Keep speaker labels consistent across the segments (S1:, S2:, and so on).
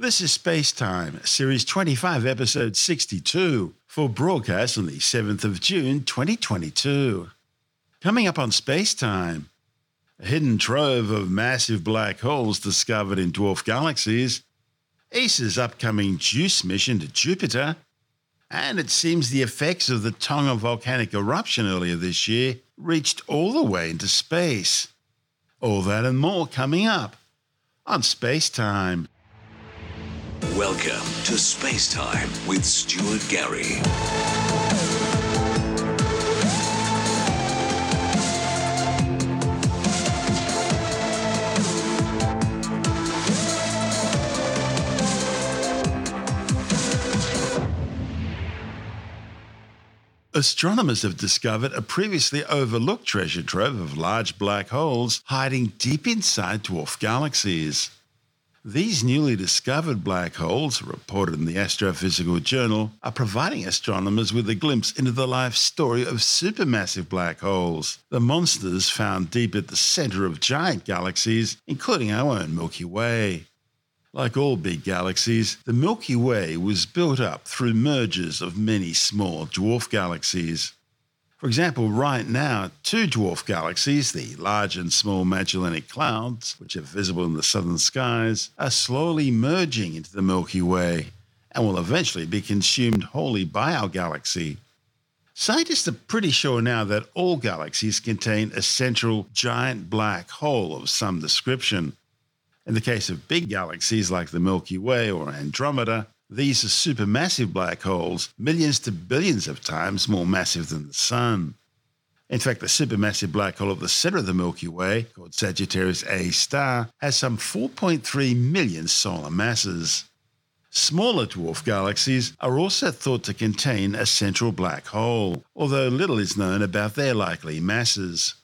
S1: This is Space Time, Series 25, Episode 62, for broadcast on the 7th of June 2022. Coming up on Space Time, a hidden trove of massive black holes discovered in dwarf galaxies, ESA's upcoming JUICE mission to Jupiter, and it seems the effects of the Tonga volcanic eruption earlier this year reached all the way into space. All that and more coming up on Space Time.
S2: Welcome to Space Time with Stuart Gary.
S1: Astronomers have discovered a previously overlooked treasure trove of large black holes hiding deep inside dwarf galaxies. These newly discovered black holes, reported in the Astrophysical Journal, are providing astronomers with a glimpse into the life story of supermassive black holes, the monsters found deep at the center of giant galaxies, including our own Milky Way. Like all big galaxies, the Milky Way was built up through mergers of many small dwarf galaxies. For example, right now, two dwarf galaxies, the Large and Small Magellanic Clouds, which are visible in the southern skies, are slowly merging into the Milky Way and will eventually be consumed wholly by our galaxy. Scientists are pretty sure now that all galaxies contain a central giant black hole of some description. In the case of big galaxies like the Milky Way or Andromeda, these are supermassive black holes, millions to billions of times more massive than the Sun. In fact, the supermassive black hole at the center of the Milky Way, called Sagittarius A star, has some 4.3 million solar masses. Smaller dwarf galaxies are also thought to contain a central black hole, although little is known about their likely masses.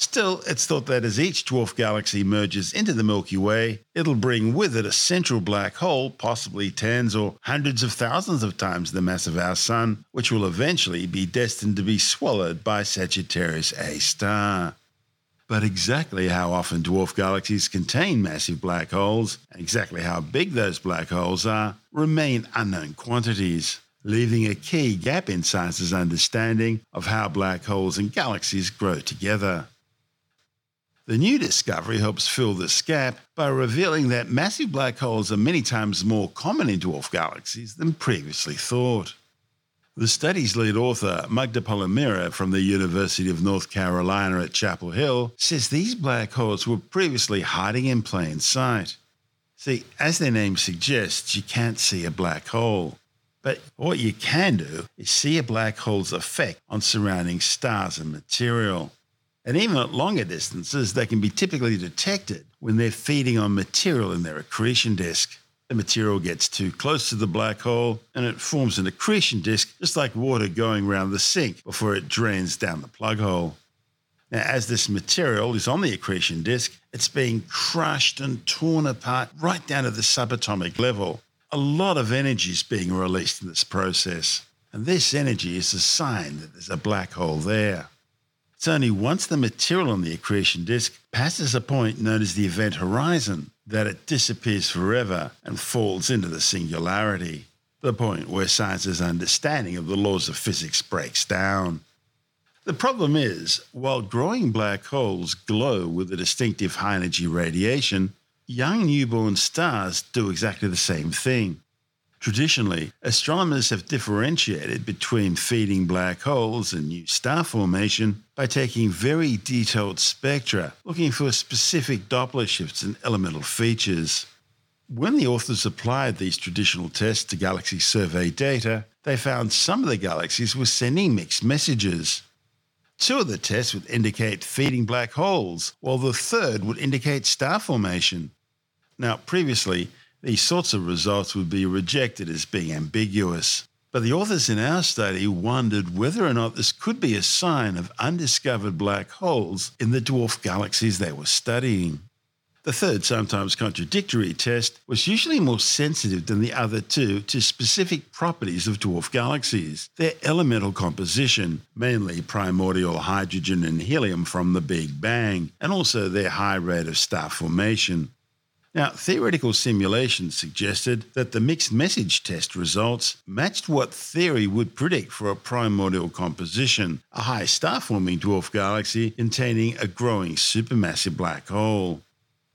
S1: Still, it's thought that as each dwarf galaxy merges into the Milky Way, it'll bring with it a central black hole, possibly tens or hundreds of thousands of times the mass of our Sun, which will eventually be destined to be swallowed by Sagittarius A star. But exactly how often dwarf galaxies contain massive black holes, and exactly how big those black holes are, remain unknown quantities, leaving a key gap in science's understanding of how black holes and galaxies grow together. The new discovery helps fill this gap by revealing that massive black holes are many times more common in dwarf galaxies than previously thought. The study's lead author, Mugdha Polimera from the University of North Carolina at Chapel Hill, says these black holes were previously hiding in plain sight. See, as their name suggests, you can't see a black hole. But what you can do is see a black hole's effect on surrounding stars and material. And even at longer distances, they can be typically detected when they're feeding on material in their accretion disk. The material gets too close to the black hole and it forms an accretion disk, just like water going around the sink before it drains down the plug hole. Now, as this material is on the accretion disk, it's being crushed and torn apart right down to the subatomic level. A lot of energy is being released in this process, and this energy is a sign that there's a black hole there. It's only once the material on the accretion disk passes a point known as the event horizon that it disappears forever and falls into the singularity, the point where science's understanding of the laws of physics breaks down. The problem is, while growing black holes glow with a distinctive high energy radiation, young newborn stars do exactly the same thing. Traditionally, astronomers have differentiated between feeding black holes and new star formation by taking very detailed spectra looking for specific Doppler shifts and elemental features. When the authors applied these traditional tests to galaxy survey data, they found some of the galaxies were sending mixed messages. Two of the tests would indicate feeding black holes, while the third would indicate star formation. Now, previously, these sorts of results would be rejected as being ambiguous. But the authors in our study wondered whether or not this could be a sign of undiscovered black holes in the dwarf galaxies they were studying. The third, sometimes contradictory test was usually more sensitive than the other two to specific properties of dwarf galaxies, their elemental composition, mainly primordial hydrogen and helium from the Big Bang, and also their high rate of star formation. Now, theoretical simulations suggested that the mixed message test results matched what theory would predict for a primordial composition, a high star forming dwarf galaxy containing a growing supermassive black hole.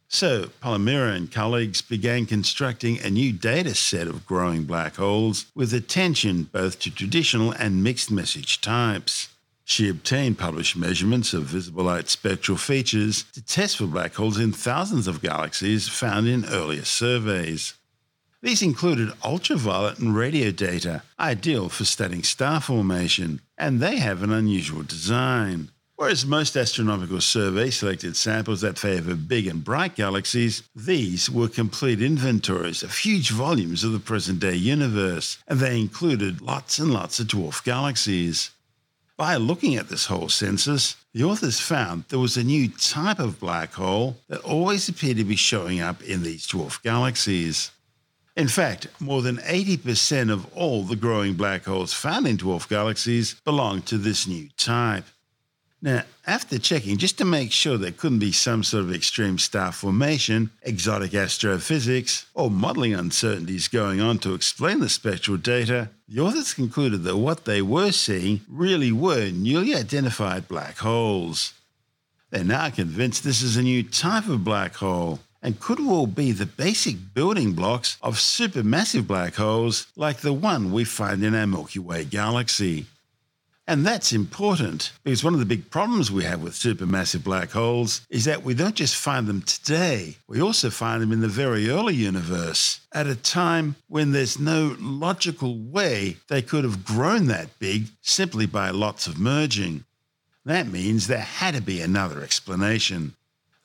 S1: So, Polimera and colleagues began constructing a new data set of growing black holes with attention both to traditional and mixed message types. She obtained published measurements of visible light spectral features to test for black holes in thousands of galaxies found in earlier surveys. These included ultraviolet and radio data, ideal for studying star formation, and they have an unusual design. Whereas most astronomical surveys selected samples that favour big and bright galaxies, these were complete inventories of huge volumes of the present day universe, and they included lots and lots of dwarf galaxies. By looking at this whole census, the authors found there was a new type of black hole that always appeared to be showing up in these dwarf galaxies. In fact, more than 80% of all the growing black holes found in dwarf galaxies belong to this new type. Now, after checking just to make sure there couldn't be some sort of extreme star formation, exotic astrophysics, or modelling uncertainties going on to explain the spectral data, the authors concluded that what they were seeing really were newly identified black holes. They're now convinced this is a new type of black hole and could all be the basic building blocks of supermassive black holes like the one we find in our Milky Way galaxy. And that's important because one of the big problems we have with supermassive black holes is that we don't just find them today, we also find them in the very early universe at a time when there's no logical way they could have grown that big simply by lots of merging. That means there had to be another explanation.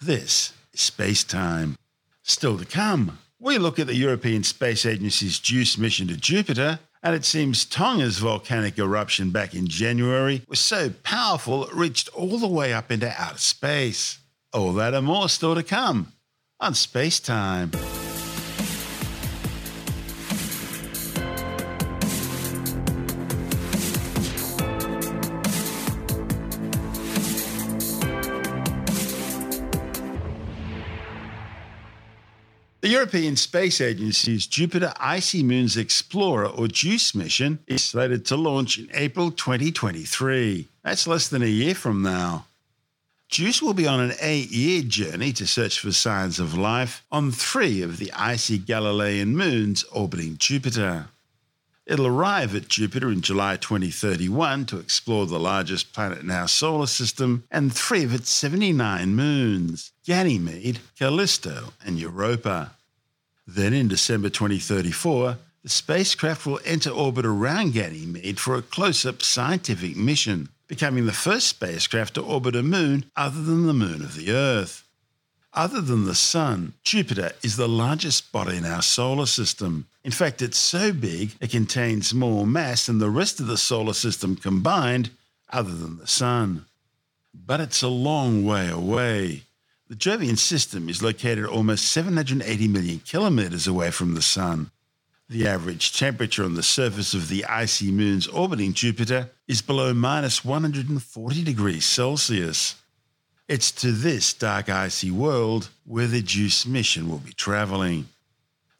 S1: This is space time. Still to come, we look at the European Space Agency's JUICE mission to Jupiter and it seems Tonga's volcanic eruption back in January was so powerful it reached all the way up into outer space. All that and more still to come on Space Time. European Space Agency's Jupiter Icy Moons Explorer or JUICE mission is slated to launch in April 2023. That's less than a year from now. JUICE will be on an eight year journey to search for signs of life on three of the icy Galilean moons orbiting Jupiter. It'll arrive at Jupiter in July 2031 to explore the largest planet in our solar system and three of its 79 moons Ganymede, Callisto, and Europa. Then in December 2034, the spacecraft will enter orbit around Ganymede for a close up scientific mission, becoming the first spacecraft to orbit a moon other than the moon of the Earth. Other than the Sun, Jupiter is the largest body in our solar system. In fact, it's so big it contains more mass than the rest of the solar system combined, other than the Sun. But it's a long way away. The Jovian system is located almost 780 million kilometres away from the Sun. The average temperature on the surface of the icy moons orbiting Jupiter is below minus 140 degrees Celsius. It's to this dark icy world where the JUICE mission will be travelling.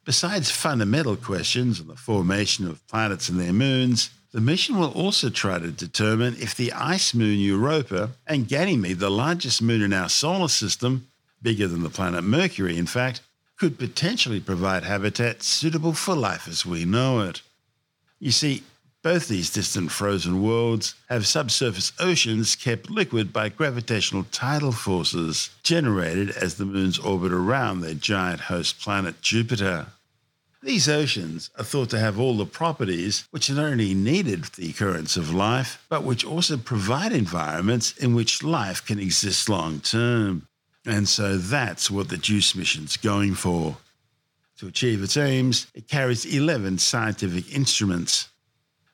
S1: Besides fundamental questions on the formation of planets and their moons, the mission will also try to determine if the ice moon Europa and Ganymede, the largest moon in our solar system, bigger than the planet Mercury, in fact, could potentially provide habitat suitable for life as we know it. You see, both these distant frozen worlds have subsurface oceans kept liquid by gravitational tidal forces generated as the moons orbit around their giant host planet Jupiter. These oceans are thought to have all the properties which not only needed for the occurrence of life, but which also provide environments in which life can exist long term. And so that's what the JUICE mission's going for. To achieve its aims, it carries 11 scientific instruments.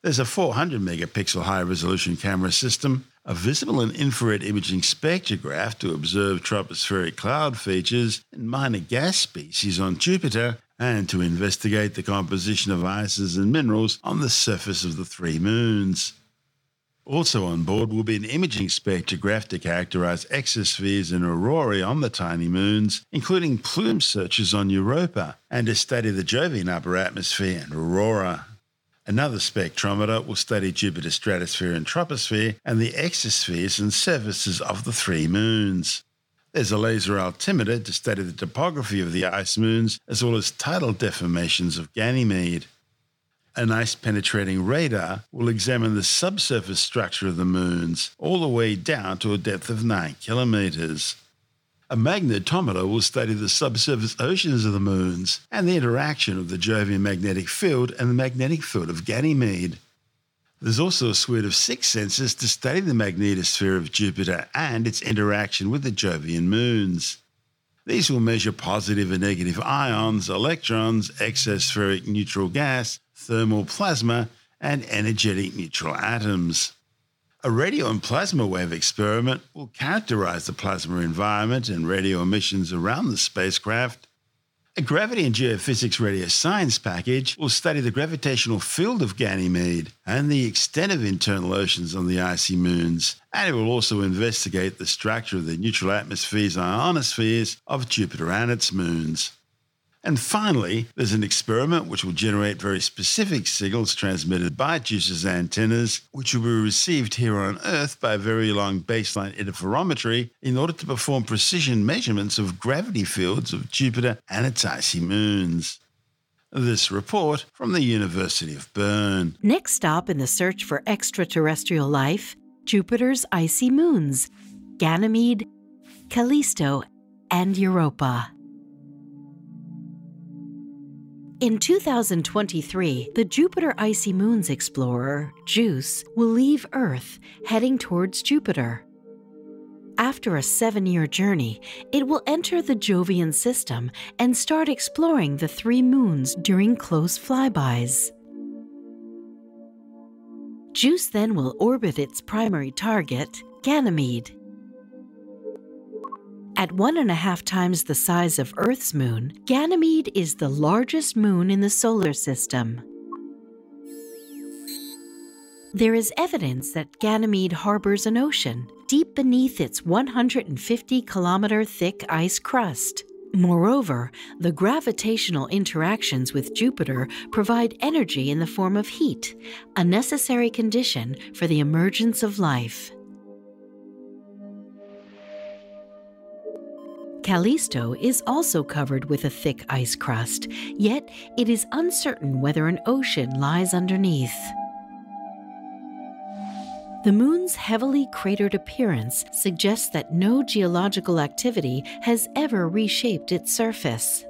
S1: There's a 400 megapixel high resolution camera system, a visible and infrared imaging spectrograph to observe tropospheric cloud features and minor gas species on Jupiter, and to investigate the composition of ices and minerals on the surface of the three moons. Also on board will be an imaging spectrograph to characterize exospheres and aurorae on the tiny moons, including plume searches on Europa, and to study the Jovian upper atmosphere and aurora. Another spectrometer will study Jupiter's stratosphere and troposphere and the exospheres and surfaces of the three moons. There's a laser altimeter to study the topography of the ice moons as well as tidal deformations of Ganymede. An ice penetrating radar will examine the subsurface structure of the moons all the way down to a depth of 9 kilometers. A magnetometer will study the subsurface oceans of the moons and the interaction of the Jovian magnetic field and the magnetic field of Ganymede. There's also a suite of six sensors to study the magnetosphere of Jupiter and its interaction with the Jovian moons. These will measure positive and negative ions, electrons, exospheric neutral gas, thermal plasma, and energetic neutral atoms. A radio and plasma wave experiment will characterize the plasma environment and radio emissions around the spacecraft. A gravity and geophysics radio science package will study the gravitational field of Ganymede and the extent of internal oceans on the icy moons, and it will also investigate the structure of the neutral atmospheres and ionospheres of Jupiter and its moons. And finally, there's an experiment which will generate very specific signals transmitted by JUICE's antennas, which will be received here on Earth by very long baseline interferometry in order to perform precision measurements of gravity fields of Jupiter and its icy moons. This report from the University of Bern.
S3: Next stop in the search for extraterrestrial life Jupiter's icy moons Ganymede, Callisto, and Europa. In 2023, the Jupiter Icy Moons explorer, JUICE, will leave Earth, heading towards Jupiter. After a seven year journey, it will enter the Jovian system and start exploring the three moons during close flybys. JUICE then will orbit its primary target, Ganymede. At one and a half times the size of Earth's moon, Ganymede is the largest moon in the solar system. There is evidence that Ganymede harbors an ocean deep beneath its 150 kilometer thick ice crust. Moreover, the gravitational interactions with Jupiter provide energy in the form of heat, a necessary condition for the emergence of life. Callisto is also covered with a thick ice crust, yet it is uncertain whether an ocean lies underneath. The moon's heavily cratered appearance suggests that no geological activity has ever reshaped its surface.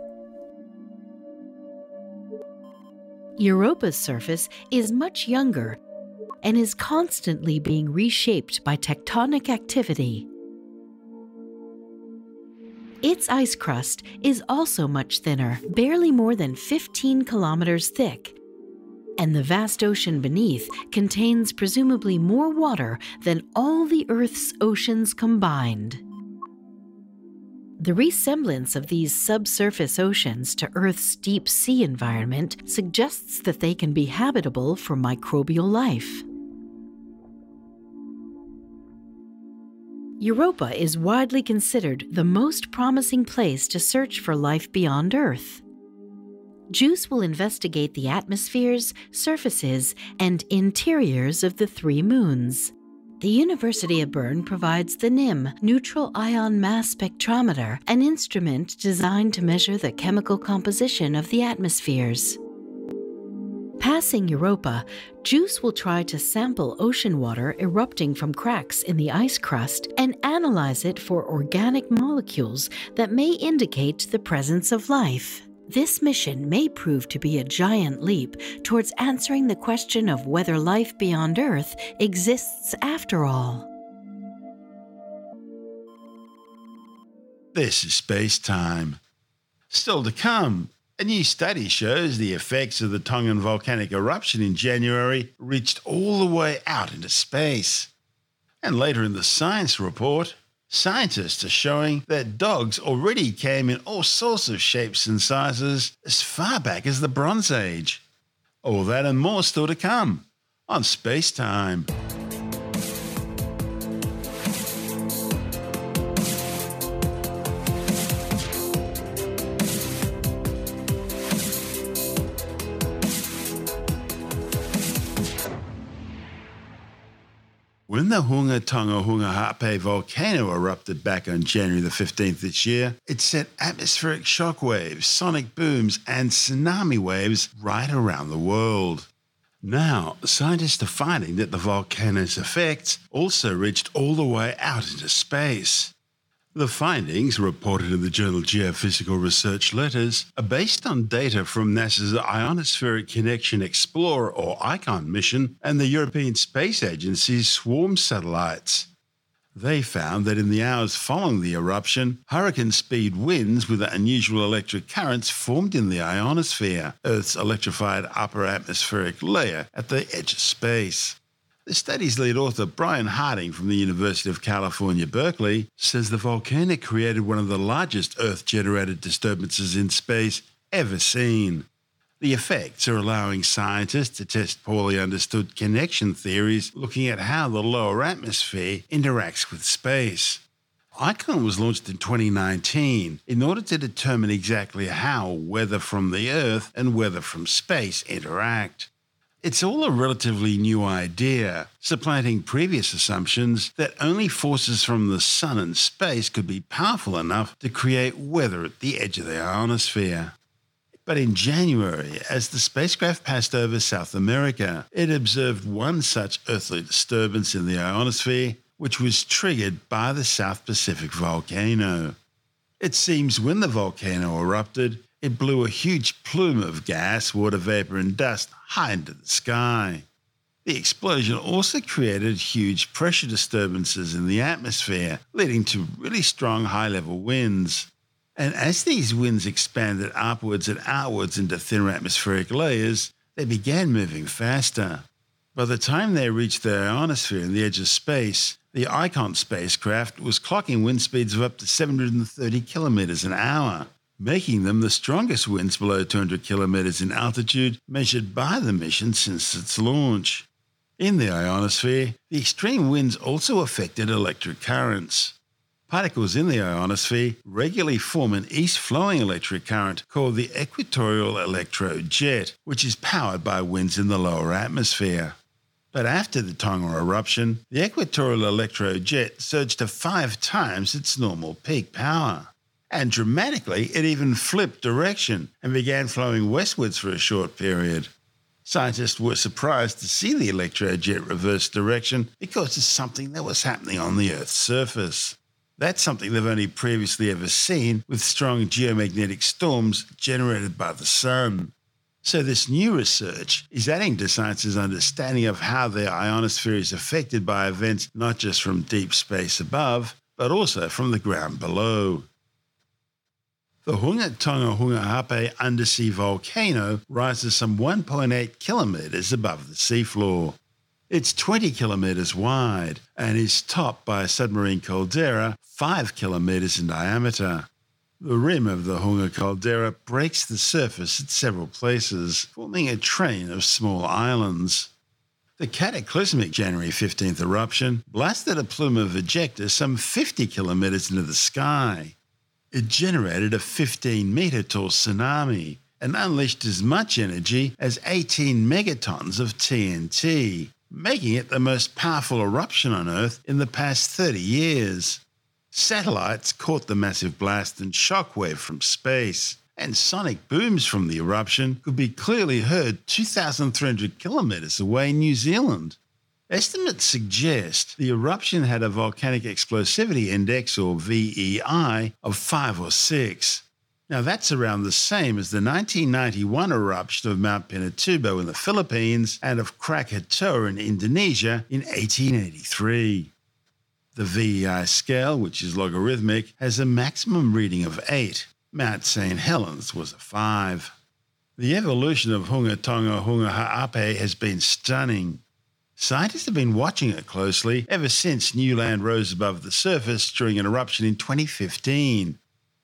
S3: Europa's surface is much younger and is constantly being reshaped by tectonic activity. Its ice crust is also much thinner, barely more than 15 kilometers thick. And the vast ocean beneath contains presumably more water than all the Earth's oceans combined. The resemblance of these subsurface oceans to Earth's deep sea environment suggests that they can be habitable for microbial life. Europa is widely considered the most promising place to search for life beyond Earth. JUICE will investigate the atmospheres, surfaces, and interiors of the three moons. The University of Bern provides the NIM Neutral Ion Mass Spectrometer, an instrument designed to measure the chemical composition of the atmospheres. Passing Europa, JUICE will try to sample ocean water erupting from cracks in the ice crust and analyze it for organic molecules that may indicate the presence of life. This mission may prove to be a giant leap towards answering the question of whether life beyond Earth exists after all.
S1: This is space time. Still to come, a new study shows the effects of the Tongan volcanic eruption in January reached all the way out into space. And later in the science report, scientists are showing that dogs already came in all sorts of shapes and sizes as far back as the Bronze Age. All that and more still to come on Space Time. When the Hunga Tonga Hunga Ha'apai volcano erupted back on January the 15th this year, it sent atmospheric shock waves, sonic booms, and tsunami waves right around the world. Now, scientists are finding that the volcano's effects also reached all the way out into space. The findings, reported in the journal Geophysical Research Letters, are based on data from NASA's Ionospheric Connection Explorer or ICON mission and the European Space Agency's Swarm satellites. They found that in the hours following the eruption, hurricane speed winds with unusual electric currents formed in the ionosphere, Earth's electrified upper atmospheric layer at the edge of space. The study's lead author, Brian Harding from the University of California, Berkeley, says the volcano created one of the largest Earth generated disturbances in space ever seen. The effects are allowing scientists to test poorly understood connection theories looking at how the lower atmosphere interacts with space. ICON was launched in 2019 in order to determine exactly how weather from the Earth and weather from space interact. It's all a relatively new idea, supplanting previous assumptions that only forces from the sun and space could be powerful enough to create weather at the edge of the ionosphere. But in January, as the spacecraft passed over South America, it observed one such earthly disturbance in the ionosphere, which was triggered by the South Pacific volcano. It seems when the volcano erupted, it blew a huge plume of gas, water vapor, and dust high into the sky. The explosion also created huge pressure disturbances in the atmosphere, leading to really strong high level winds. And as these winds expanded upwards and outwards into thinner atmospheric layers, they began moving faster. By the time they reached the ionosphere and the edge of space, the ICON spacecraft was clocking wind speeds of up to 730 kilometers an hour, making them the strongest winds below 200 kilometers in altitude measured by the mission since its launch. In the ionosphere, the extreme winds also affected electric currents. Particles in the ionosphere regularly form an east flowing electric current called the equatorial electrojet, which is powered by winds in the lower atmosphere. But after the Tonga eruption, the equatorial electrojet surged to five times its normal peak power. And dramatically, it even flipped direction and began flowing westwards for a short period. Scientists were surprised to see the electrojet reverse direction because of something that was happening on the Earth's surface. That's something they've only previously ever seen with strong geomagnetic storms generated by the sun. So, this new research is adding to science's understanding of how the ionosphere is affected by events not just from deep space above, but also from the ground below. The Hunga Tonga Hunga Ha'apai undersea volcano rises some 1.8 kilometres above the seafloor. It's 20 kilometres wide and is topped by a submarine caldera 5 kilometres in diameter. The rim of the Hunga caldera breaks the surface at several places, forming a train of small islands. The cataclysmic January 15th eruption blasted a plume of ejecta some 50 kilometres into the sky. It generated a 15 metre tall tsunami and unleashed as much energy as 18 megatons of TNT, making it the most powerful eruption on Earth in the past 30 years. Satellites caught the massive blast and shockwave from space, and sonic booms from the eruption could be clearly heard 2,300 kilometres away in New Zealand. Estimates suggest the eruption had a volcanic explosivity index, or VEI, of 5 or 6. Now, that's around the same as the 1991 eruption of Mount Pinatubo in the Philippines and of Krakatoa in Indonesia in 1883. The VEI scale, which is logarithmic, has a maximum reading of 8. Mount St. Helens was a 5. The evolution of Hunga Tonga Hunga Ha'apai has been stunning. Scientists have been watching it closely ever since new land rose above the surface during an eruption in 2015.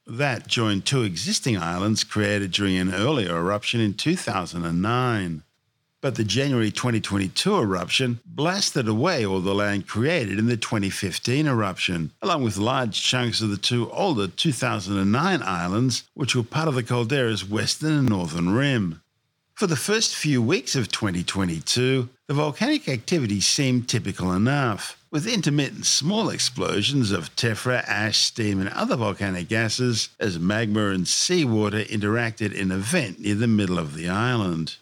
S1: That joined two existing islands created during an earlier eruption in 2009. But the January 2022 eruption blasted away all the land created in the 2015 eruption, along with large chunks of the two older 2009 islands, which were part of the caldera's western and northern rim. For the first few weeks of 2022, the volcanic activity seemed typical enough. with intermittent small explosions of tephra, ash, steam, and other volcanic gases as magma and seawater interacted in a vent near the middle of the island.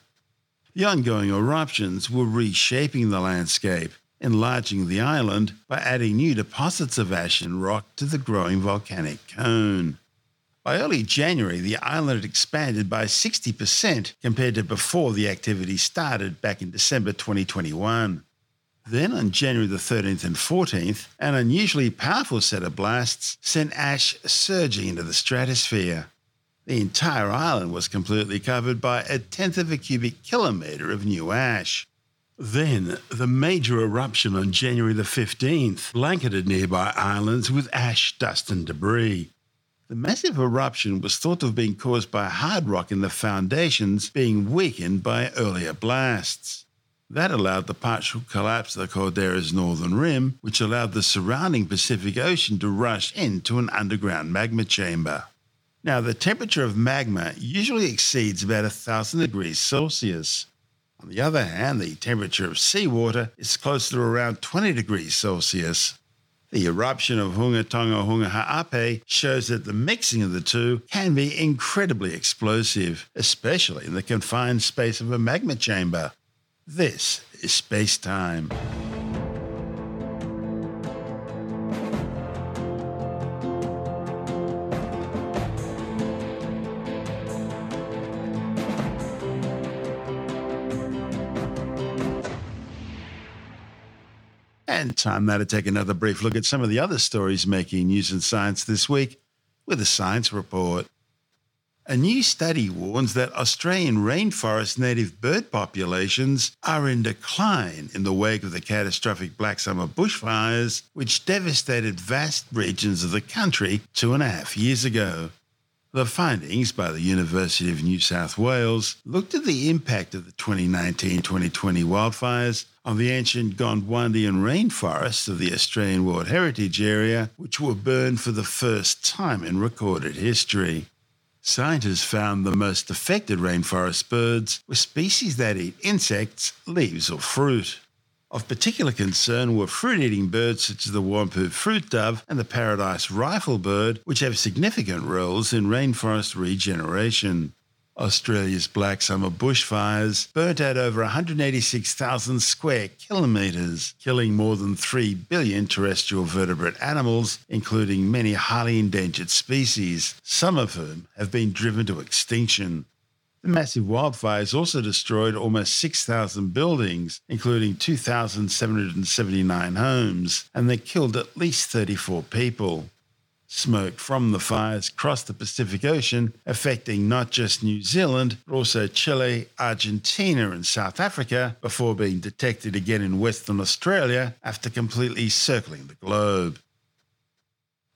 S1: The ongoing eruptions were reshaping the landscape, enlarging the island by adding new deposits of ash and rock to the growing volcanic cone. By early January, the island had expanded by 60% compared to before the activity started back in December 2021. Then, on January the 13th and 14th, an unusually powerful set of blasts sent ash surging into the stratosphere. The entire island was completely covered by a tenth of a cubic kilometre of new ash. Then, the major eruption on January the 15th blanketed nearby islands with ash, dust, and debris. The massive eruption was thought to have been caused by hard rock in the foundations being weakened by earlier blasts. That allowed the partial collapse of the caldera's northern rim, which allowed the surrounding Pacific Ocean to rush into an underground magma chamber. Now, the temperature of magma usually exceeds about 1000 degrees Celsius. On the other hand, the temperature of seawater is closer to around 20 degrees Celsius. The eruption of Hunga Tonga Hunga Ha'apai shows that the mixing of the two can be incredibly explosive, especially in the confined space of a magma chamber. This is space time. And time now to take another brief look at some of the other stories making news in science this week with a science report. A new study warns that Australian rainforest native bird populations are in decline in the wake of the catastrophic Black Summer bushfires, which devastated vast regions of the country two and a half years ago. The findings by the University of New South Wales looked at the impact of the 2019 2020 wildfires on the ancient Gondwandian rainforests of the Australian World Heritage Area, which were burned for the first time in recorded history. Scientists found the most affected rainforest birds were species that eat insects, leaves, or fruit. Of particular concern were fruit eating birds such as the Wompoo fruit dove and the paradise riflebird, which have significant roles in rainforest regeneration. Australia's Black Summer bushfires burnt out over 186,000 square kilometres, killing more than 3 billion terrestrial vertebrate animals, including many highly endangered species, some of whom have been driven to extinction. The massive wildfires also destroyed almost 6,000 buildings, including 2,779 homes, and they killed at least 34 people. Smoke from the fires crossed the Pacific Ocean, affecting not just New Zealand, but also Chile, Argentina, and South Africa, before being detected again in Western Australia after completely circling the globe.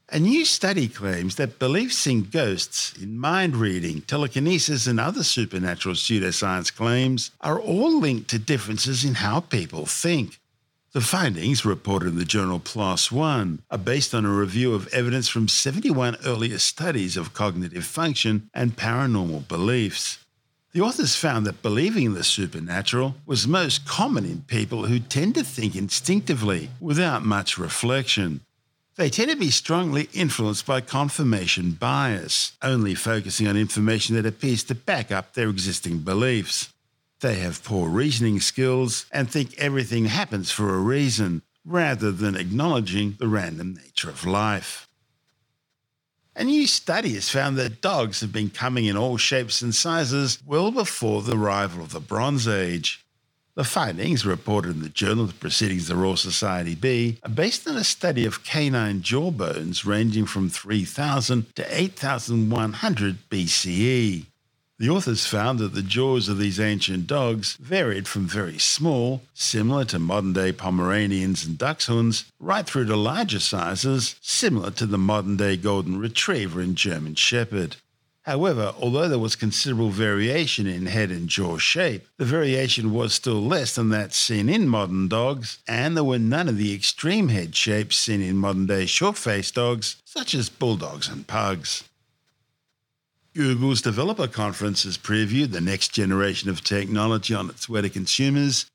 S1: A new study claims that beliefs in ghosts, in mind reading, telekinesis, and other supernatural pseudoscience claims are all linked to differences in how people think. The findings, reported in the journal PLOS One, are based on a review of evidence from 71 earlier studies of cognitive function and paranormal beliefs. The authors found that believing in the supernatural was most common in people who tend to think instinctively, without much reflection. They tend to be strongly influenced by confirmation bias, only focusing on information that appears to back up their existing beliefs. They have poor reasoning skills and think everything happens for a reason, rather than acknowledging the random nature of life. A new study has found that dogs have been coming in all shapes and sizes well before the arrival of the Bronze Age. The findings, reported in the Journal of the Proceedings of the Royal Society B, are based on a study of canine jaw bones ranging from 3000 to 8100 BCE. The authors found that the jaws of these ancient dogs varied from very small, similar to modern day Pomeranians and Dachshunds, right through to larger sizes, similar to the modern day Golden Retriever and German Shepherd. However, although there was considerable variation in head and jaw shape, the variation was still less than that seen in modern dogs, and there were none of the extreme head shapes seen in modern day short faced dogs, such as bulldogs and pugs. Google's developer conference has previewed the next generation of technology on its way to consumers,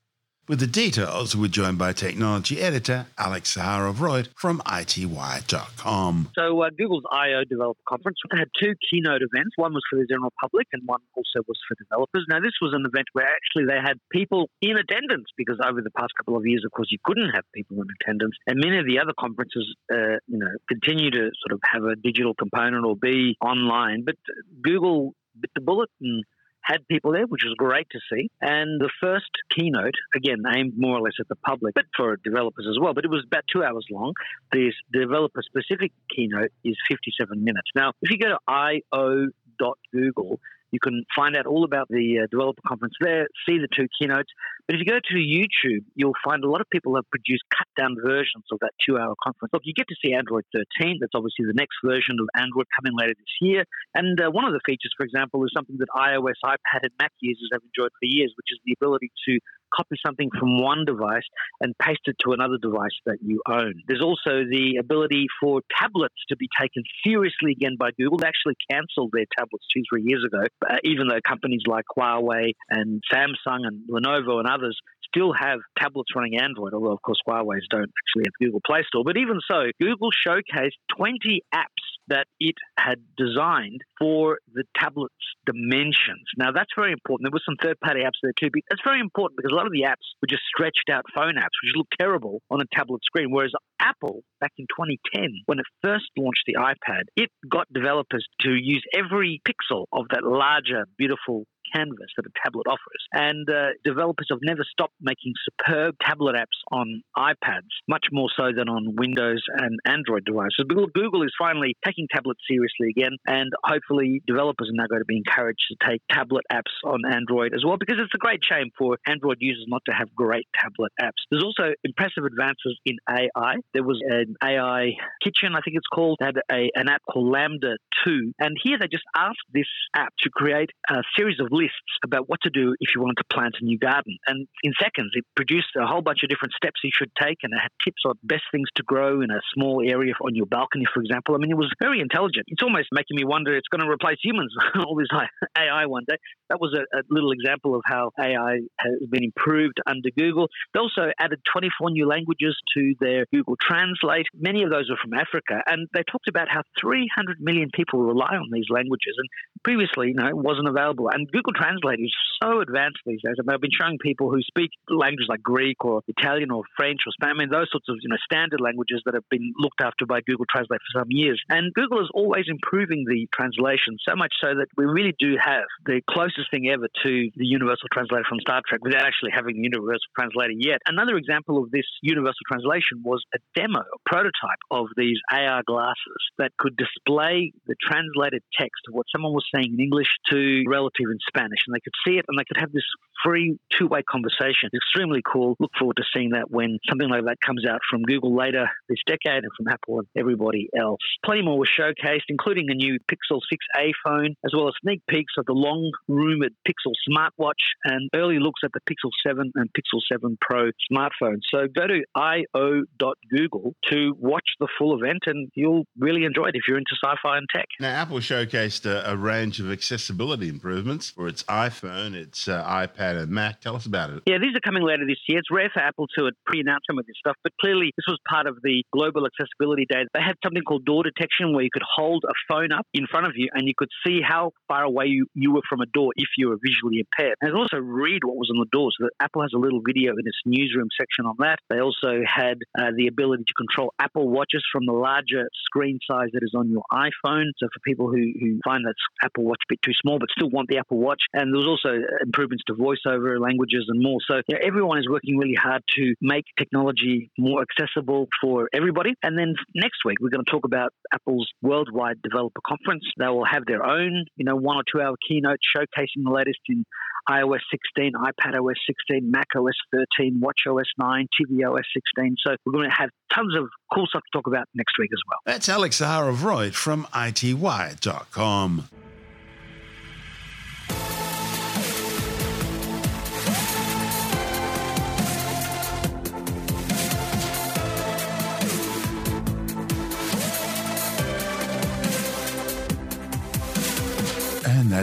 S1: With the details, we're joined by technology editor Alex Zaharov-Reutt from ITWire.com.
S4: So, uh, Google's I/O Developer Conference had two keynote events. One was for the general public, and one also was for developers. Now, this was an event where actually they had people in attendance because over the past couple of years, of course, you couldn't have people in attendance, and many of the other conferences, uh, you know, continue to sort of have a digital component or be online. But Google bit the bullet and had people there, which was great to see. And the first keynote, again, aimed more or less at the public, but for developers as well, but it was about two hours long. This developer specific keynote is 57 minutes. Now, if you go to io.google, you can find out all about the uh, developer conference there, see the two keynotes. But if you go to YouTube, you'll find a lot of people have produced cut down versions of that two hour conference. Look, you get to see Android 13. That's obviously the next version of Android coming later this year. And uh, one of the features, for example, is something that iOS, iPad, and Mac users have enjoyed for years, which is the ability to copy something from one device and paste it to another device that you own. There's also the ability for tablets to be taken seriously again by Google. They actually cancelled their tablets two, three years ago, uh, even though companies like Huawei and Samsung and Lenovo and others still have tablets running Android, although, of course, Huawei's don't actually have Google Play Store. But even so, Google showcased 20 apps that it had designed for the tablet's dimensions. Now, that's very important. There were some third party apps there too. But that's very important because a lot of the apps were just stretched out phone apps, which look terrible on a tablet screen. Whereas Apple, back in 2010, when it first launched the iPad, it got developers to use every pixel of that larger, beautiful canvas that a tablet offers. And uh, developers have never stopped making superb tablet apps on iPads, much more so than on Windows and Android devices. Google is finally taking tablets seriously again, and hopefully developers are now going to be encouraged to take tablet apps on Android as well, because it's a great shame for Android users not to have great tablet apps. There's also impressive advances in AI. There was an AI kitchen, I think it's called, had a, an app called LaMDA 2, and here they just asked this app to create a series of lists about what to do if you wanted to plant a new garden. And in seconds, it produced a whole bunch of different steps you should take and it had tips on best things to grow in a small area on your balcony, for example. I mean, it was very intelligent. It's almost making me wonder it's going to replace humans, all this AI one day. That was a, a little example of how AI has been improved under Google. They also added 24 new languages to their Google Translate. Many of those were from Africa. And they talked about how 300 million people rely on these languages. And previously, you know, it wasn't available. And Google Translate is so advanced these days. I mean, I've been showing people who speak languages like Greek or Italian or French or Spanish, I mean, those sorts of you know standard languages that have been looked after by Google Translate for some years. And Google is always improving the translation so much so that we really do have the closest thing ever to the Universal Translator from Star Trek without actually having the Universal Translator yet. Another example of this Universal Translation was a demo, a prototype of these AR glasses that could display the translated text of what someone was saying in English to relative in Spanish, and they could see it and they could have this free two way conversation. Extremely cool. Look forward to seeing that when something like that comes out from Google later this decade and from Apple and everybody else. Plenty more was showcased, including a new Pixel 6a phone, as well as sneak peeks of the long rumored Pixel smartwatch and early looks at the Pixel 7 and Pixel 7 Pro smartphones. So go to io.google to watch the full event and you'll really enjoy it if you're into sci fi and tech.
S1: Now, Apple showcased a, a range of accessibility improvements for its iPhone, its uh, iPad, and Mac. Tell us about it.
S4: Yeah, these are coming later this year. It's rare for Apple to pre announce some of this stuff, but clearly this was part of the Global Accessibility Day. They had something called door detection where you could hold a phone up in front of you and you could see how far away you, you were from a door if you were visually impaired. And also read what was on the door. So that Apple has a little video in its newsroom section on that. They also had uh, the ability to control Apple Watches from the larger screen size that is on your iPhone. So for people who, who find that Apple Watch a bit too small but still want the Apple Watch. And there was also improvements to voiceover languages and more. So everyone is working really hard to make technology more accessible for everybody. And then next week we're going to talk about Apple's worldwide developer conference. They will have their own, you know, one or two hour keynote showcasing the latest in iOS 16, iPad OS 16, Mac OS 13, Watch OS 9, TV OS 16. So we're going to have tons of cool stuff to talk about next week as well.
S1: That's Alex Zaharov-Reutt from ITWire.com.